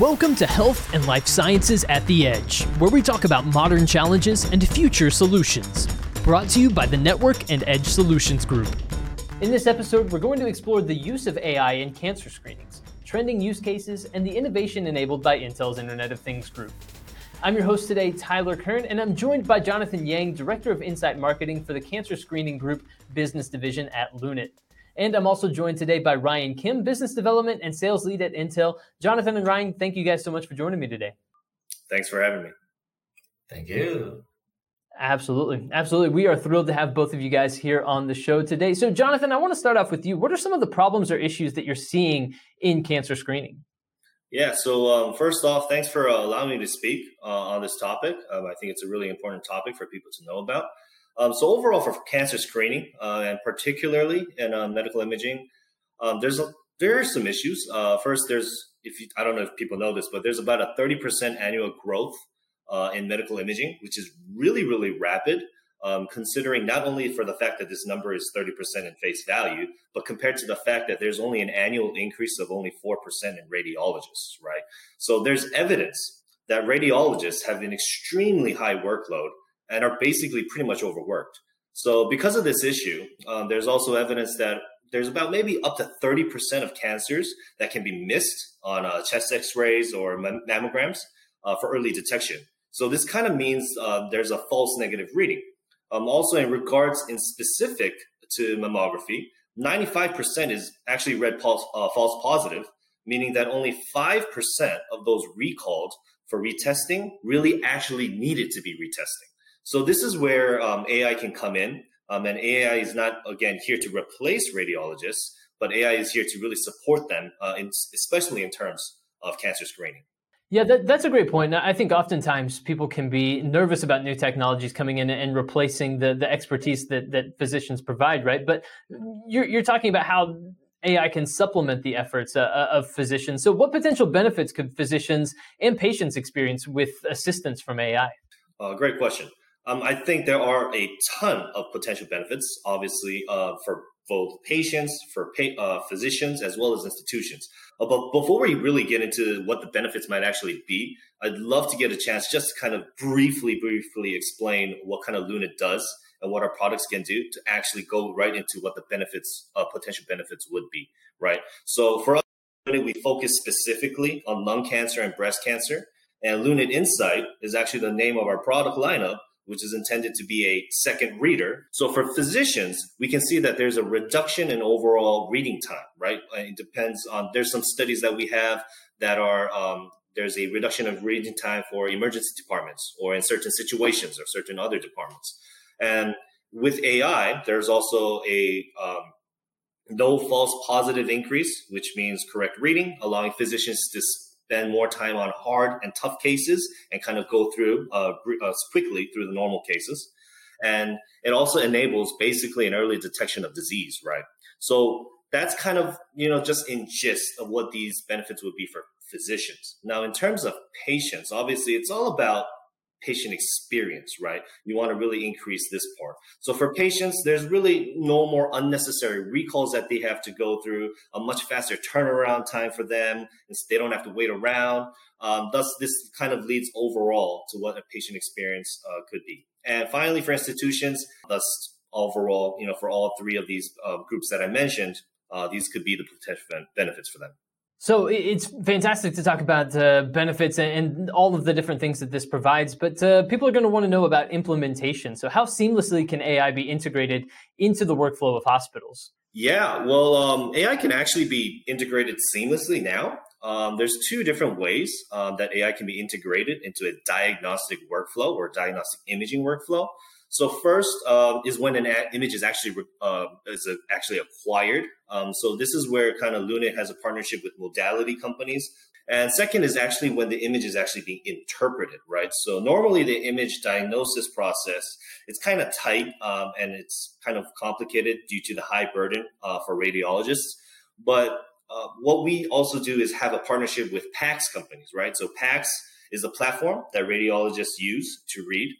Welcome to Health and Life Sciences at the Edge, where we talk about modern challenges and future solutions. Brought to you by the Network and Edge Solutions Group. In this episode, we're going to explore the use of AI in cancer screenings, trending use cases, and the innovation enabled by Intel's Internet of Things group. I'm your host today, Tyler Kern, and I'm joined by Jonathan Yang, Director of Insight Marketing for the Cancer Screening Group Business Division at Lunit. And I'm also joined today by Ryan Kim, Business Development and Sales Lead at Intel. Jonathan and Ryan, thank you guys so much for joining me today. Thanks for having me. Thank you. Absolutely. Absolutely. We are thrilled to have both of you guys here on the show today. So, Jonathan, I want to start off with you. What are some of the problems or issues that you're seeing in cancer screening? Yeah, so um, first off, thanks for uh, allowing me to speak uh, on this topic. Um, I think it's a really important topic for people to know about. Um, so overall, for cancer screening uh, and particularly in uh, medical imaging, um, there's a, there are some issues. Uh, first, there's if you, I don't know if people know this, but there's about a 30% annual growth uh, in medical imaging, which is really really rapid. Um, considering not only for the fact that this number is 30% in face value, but compared to the fact that there's only an annual increase of only 4% in radiologists, right? So there's evidence that radiologists have an extremely high workload and are basically pretty much overworked. So, because of this issue, um, there's also evidence that there's about maybe up to 30% of cancers that can be missed on uh, chest x rays or mammograms uh, for early detection. So, this kind of means uh, there's a false negative reading. Um, also, in regards in specific to mammography, 95% is actually read uh, false positive, meaning that only 5% of those recalled for retesting really actually needed to be retesting. So this is where um, AI can come in. Um, and AI is not, again, here to replace radiologists, but AI is here to really support them, uh, in, especially in terms of cancer screening. Yeah, that, that's a great point. I think oftentimes people can be nervous about new technologies coming in and replacing the, the expertise that, that physicians provide, right? But you're, you're talking about how AI can supplement the efforts uh, uh, of physicians. So, what potential benefits could physicians and patients experience with assistance from AI? Uh, great question. Um, I think there are a ton of potential benefits, obviously, uh, for both patients, for uh, physicians, as well as institutions. Uh, but before we really get into what the benefits might actually be, I'd love to get a chance just to kind of briefly, briefly explain what kind of Lunit does and what our products can do to actually go right into what the benefits, uh, potential benefits would be, right? So for us, we focus specifically on lung cancer and breast cancer. And Lunit Insight is actually the name of our product lineup which is intended to be a second reader. So for physicians, we can see that there's a reduction in overall reading time, right? It depends on, there's some studies that we have that are, um, there's a reduction of reading time for emergency departments or in certain situations or certain other departments. And with AI, there's also a um, no false positive increase, which means correct reading, allowing physicians to spend more time on hard and tough cases and kind of go through uh, uh, quickly through the normal cases. And it also enables basically an early detection of disease, right? So that's kind of, you know, just in gist of what these benefits would be for physicians. Now, in terms of patients, obviously it's all about patient experience, right? You want to really increase this part. So for patients, there's really no more unnecessary recalls that they have to go through, a much faster turnaround time for them. They don't have to wait around. Um, thus, this kind of leads overall to what a patient experience uh, could be. And finally, for institutions, thus overall, you know, for all three of these uh, groups that I mentioned, uh, these could be the potential benefits for them. So it's fantastic to talk about uh, benefits and, all of the different things that this provides, but uh, people are going to want to know about implementation. So how seamlessly can AI be integrated into the workflow of hospitals? Yeah, well, um, AI can actually be integrated seamlessly now. Um, there's two different ways um, that AI can be integrated into a diagnostic workflow or diagnostic imaging workflow. So first um, is when an image is actually uh, is a, actually acquired. Um, so this is where kind of Lunit has a partnership with modality companies. And second is actually when the image is actually being interpreted, right? So normally the image diagnosis process it's kind of tight um, and it's kind of complicated due to the high burden uh, for radiologists. But uh, what we also do is have a partnership with PACS companies, right? So PACS is a platform that radiologists use to read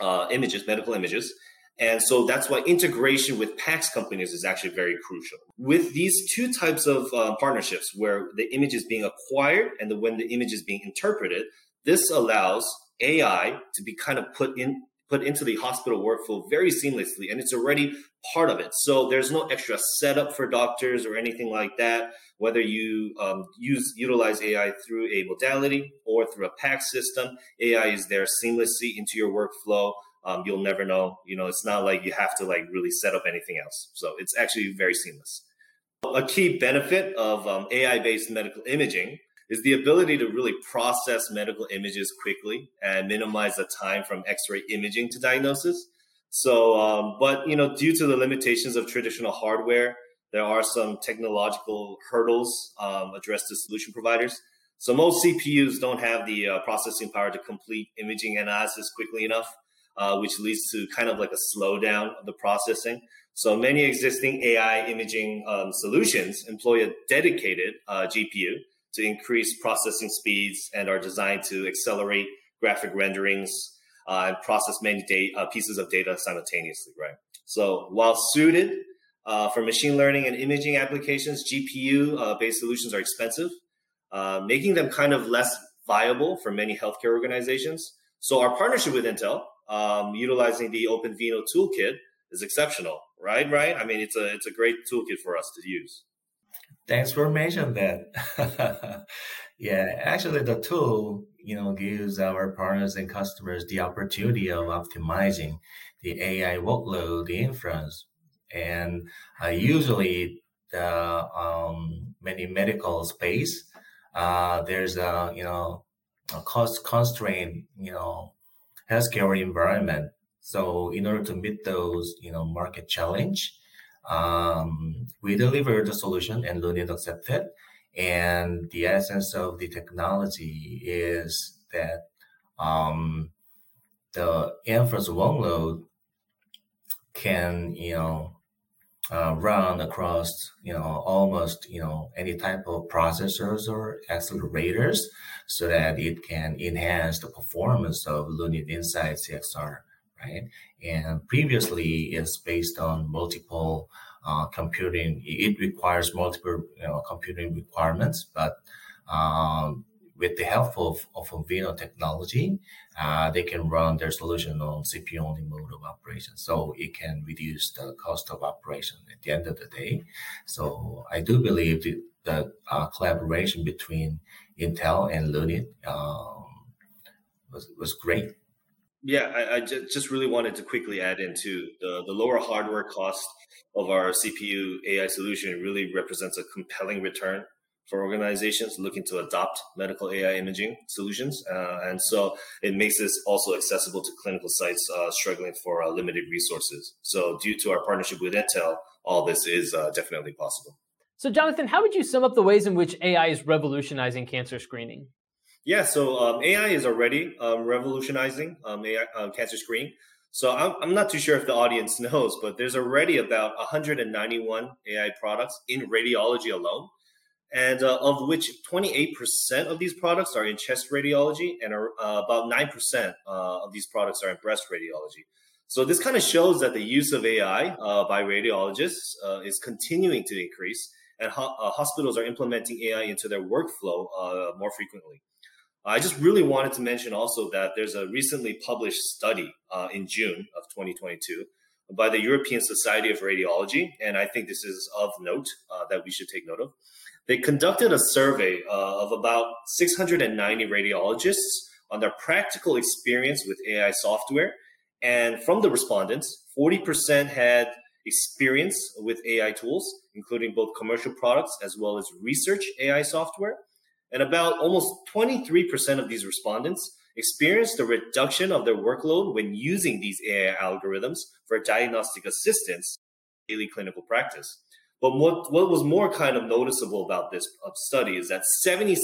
uh, images, medical images. And so that's why integration with PACS companies is actually very crucial. With these two types of uh, partnerships, where the image is being acquired and the, when the image is being interpreted, this allows AI to be kind of put in put into the hospital workflow very seamlessly, and it's already part of it. So there's no extra setup for doctors or anything like that. Whether you um, use utilize AI through a modality or through a PACS system, AI is there seamlessly into your workflow um, you'll never know. You know, it's not like you have to like really set up anything else. So it's actually very seamless. A key benefit of um, AI based medical imaging is the ability to really process medical images quickly and minimize the time from x ray imaging to diagnosis. So, um, but you know, due to the limitations of traditional hardware, there are some technological hurdles um, addressed to solution providers. So most CPUs don't have the uh, processing power to complete imaging analysis quickly enough uh, which leads to kind of like a slowdown of the processing. So many existing AI imaging um, solutions employ a dedicated uh, GPU to increase processing speeds and are designed to accelerate graphic renderings uh, and process many data, uh, pieces of data simultaneously, right? So while suited uh, for machine learning and imaging applications, GPU uh, based solutions are expensive, making them kind of less viable for many healthcare organizations. So our partnership with Intel um, utilizing the OpenVINO toolkit is exceptional, right? Right? I mean, it's a it's a great toolkit for us to use. Thanks for mentioning that. yeah, actually, the tool you know gives our partners and customers the opportunity of optimizing the AI workload, the inference, and uh, usually the um, many medical space. Uh, there's a you know a cost constraint you know healthcare environment. So in order to meet those, you know, market challenge, um, we deliver the solution and Lunit accepted. And the essence of the technology is that um, the inference workload can, you know, uh, run across you know almost you know any type of processors or accelerators so that it can enhance the performance of Lunit Insight CXR, right? And previously it's based on multiple uh, computing. It requires multiple you know, computing requirements, but um, with the help of, of OpenVINO technology, uh, they can run their solution on CPU only mode of operation. So it can reduce the cost of operation at the end of the day. So I do believe that uh, collaboration between Intel and Lunit um, was, was great. Yeah, I, I just really wanted to quickly add into the, the lower hardware cost of our CPU AI solution really represents a compelling return for organizations looking to adopt medical AI imaging solutions. Uh, and so it makes this also accessible to clinical sites uh, struggling for uh, limited resources. So, due to our partnership with Intel, all this is uh, definitely possible. So, Jonathan, how would you sum up the ways in which AI is revolutionizing cancer screening? Yeah, so um, AI is already um, revolutionizing um, AI, um, cancer screening. So I'm, I'm not too sure if the audience knows, but there's already about 191 AI products in radiology alone and uh, of which 28% of these products are in chest radiology, and are, uh, about 9% uh, of these products are in breast radiology. So this kind of shows that the use of AI uh, by radiologists uh, is continuing to increase, and ho- uh, hospitals are implementing AI into their workflow more frequently. Uh, I just really wanted to mention also that there's a recently published study uh, in June of 2022 by the European Society of Radiology, and I think this is of note uh, that we should take note of they conducted a survey uh, of about 690 radiologists on their practical experience with AI software. And from the respondents, 40% had experience with AI tools, including both commercial products as well as research AI software. And about almost 23% of these respondents experienced a reduction of their workload when using these AI algorithms for diagnostic assistance in daily clinical practice. But what, what was more kind of noticeable about this uh, study is that 76%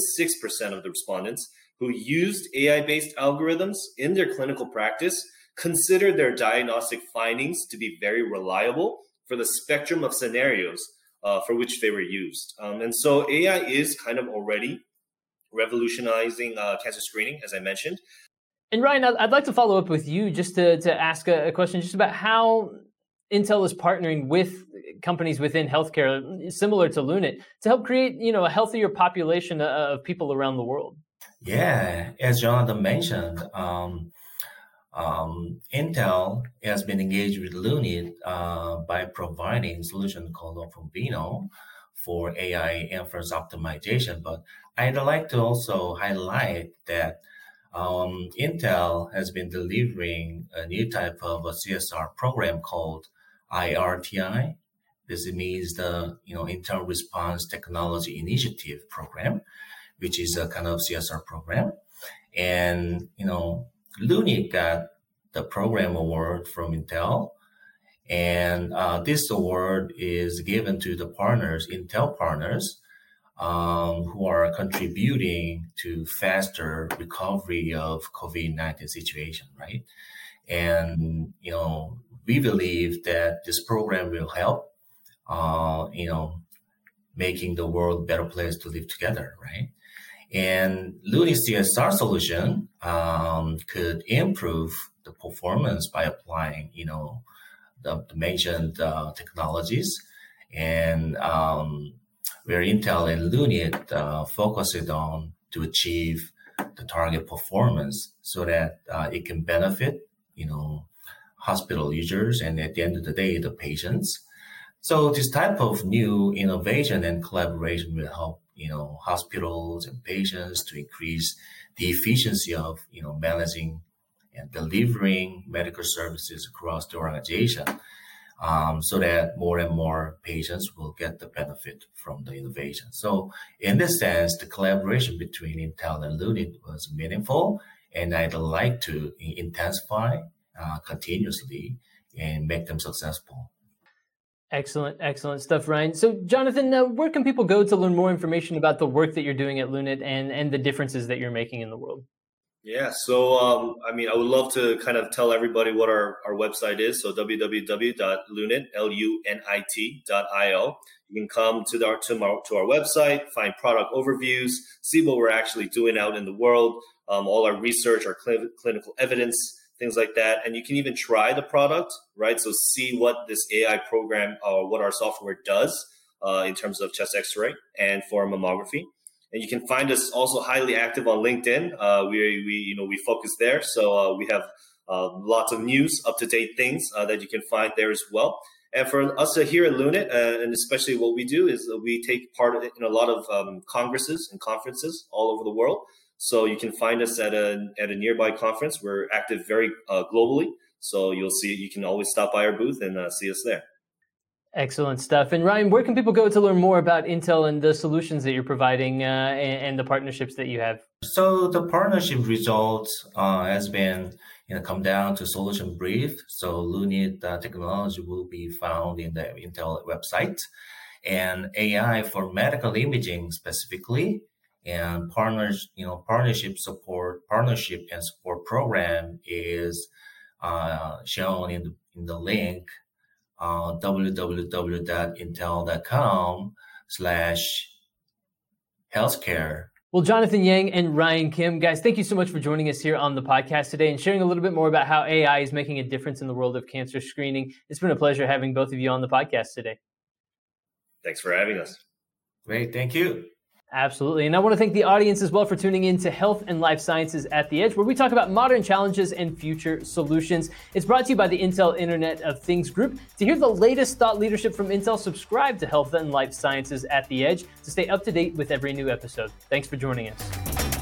of the respondents who used AI based algorithms in their clinical practice considered their diagnostic findings to be very reliable for the spectrum of scenarios uh, for which they were used. Um, and so AI is kind of already revolutionizing uh, cancer screening, as I mentioned. And Ryan, I'd like to follow up with you just to, to ask a, question just about how Intel is partnering with companies within healthcare, similar to Lunit, to help create you know a healthier population of people around the world. Yeah, as Jonathan mentioned, um, um, Intel has been engaged with Lunit uh, by providing a solution called OpenVINO for AI inference optimization. But I'd like to also highlight that um, Intel has been delivering a new type of a CSR program called IRTI. This means the you know Intel Response Technology Initiative Program, which is a kind of CSR program. And you know Lunit got the program award from Intel. And uh, this award is given to the partners, Intel partners, um, who are contributing to faster recovery of COVID-19 situation, right? And, you know, we believe that this program will help, uh, you know, making the world a better place to live together, right? And Lunit's CXR solution um, could improve the performance by applying, you know, the, mentioned uh, technologies. And um, where Intel and Lunit uh, focused on to achieve the target performance so that uh, it can benefit, you know, hospital users and at the end of the day, the patients. So this type of new innovation and collaboration will help you know, hospitals and patients to increase the efficiency of, you know, managing and delivering medical services across the organization um, so that more and more patients will get the benefit from the innovation. So in this sense, the collaboration between Intel and Lunit was meaningful and I'd like to intensify uh, continuously and make them successful. Excellent, excellent stuff, Ryan. So, Jonathan, uh, where can people go to learn more information about the work that you're doing at Lunit and, and the differences that you're making in the world? Yeah, so um, I mean, I would love to kind of tell everybody what our, our website is. So www.lunit, You can come to our, to our, to our website, find product overviews, see what we're actually doing out in the world, um, all our research, our cl- clinical evidence, things like that. And you can even try the product, right? So see what this AI program or uh, what our software does uh, in terms of chest X-ray and for mammography. And you can find us also highly active on LinkedIn. Uh, we, we, you know, we focus there. So uh, we have uh, lots of news, up to date things uh, that you can find there as well. And for us here at Lunit, and especially what we do is we take part in a lot of um, congresses and conferences all over the world. So you can find us at a at a nearby conference. We're active very uh, globally, so you'll see. You can always stop by our booth and uh, see us there. Excellent stuff. And Ryan, where can people go to learn more about Intel and the solutions that you're providing uh, and, and, the partnerships that you have? So the partnership results uh, has been you know come down to solution brief. So Lunit uh, technology will be found in the Intel website, and AI for medical imaging specifically and partners, you know, partnership support, partnership and support program is uh, shown in the, in the link uh, www.intel.com slash healthcare. Well, Jonathan Yang and Ryan Kim, guys, thank you so much for joining us here on the podcast today and sharing a little bit more about how AI is making a difference in the world of cancer screening. It's been a pleasure having both of you on the podcast today. Thanks for having us. Great. Thank you. Absolutely. And I want to thank the audience as well for tuning in to Health and Life Sciences at the Edge, where we talk about modern challenges and future solutions. It's brought to you by the Intel Internet of Things Group. To hear the latest thought leadership from Intel, subscribe to Health and Life Sciences at the Edge to stay up to date with every new episode. Thanks for joining us.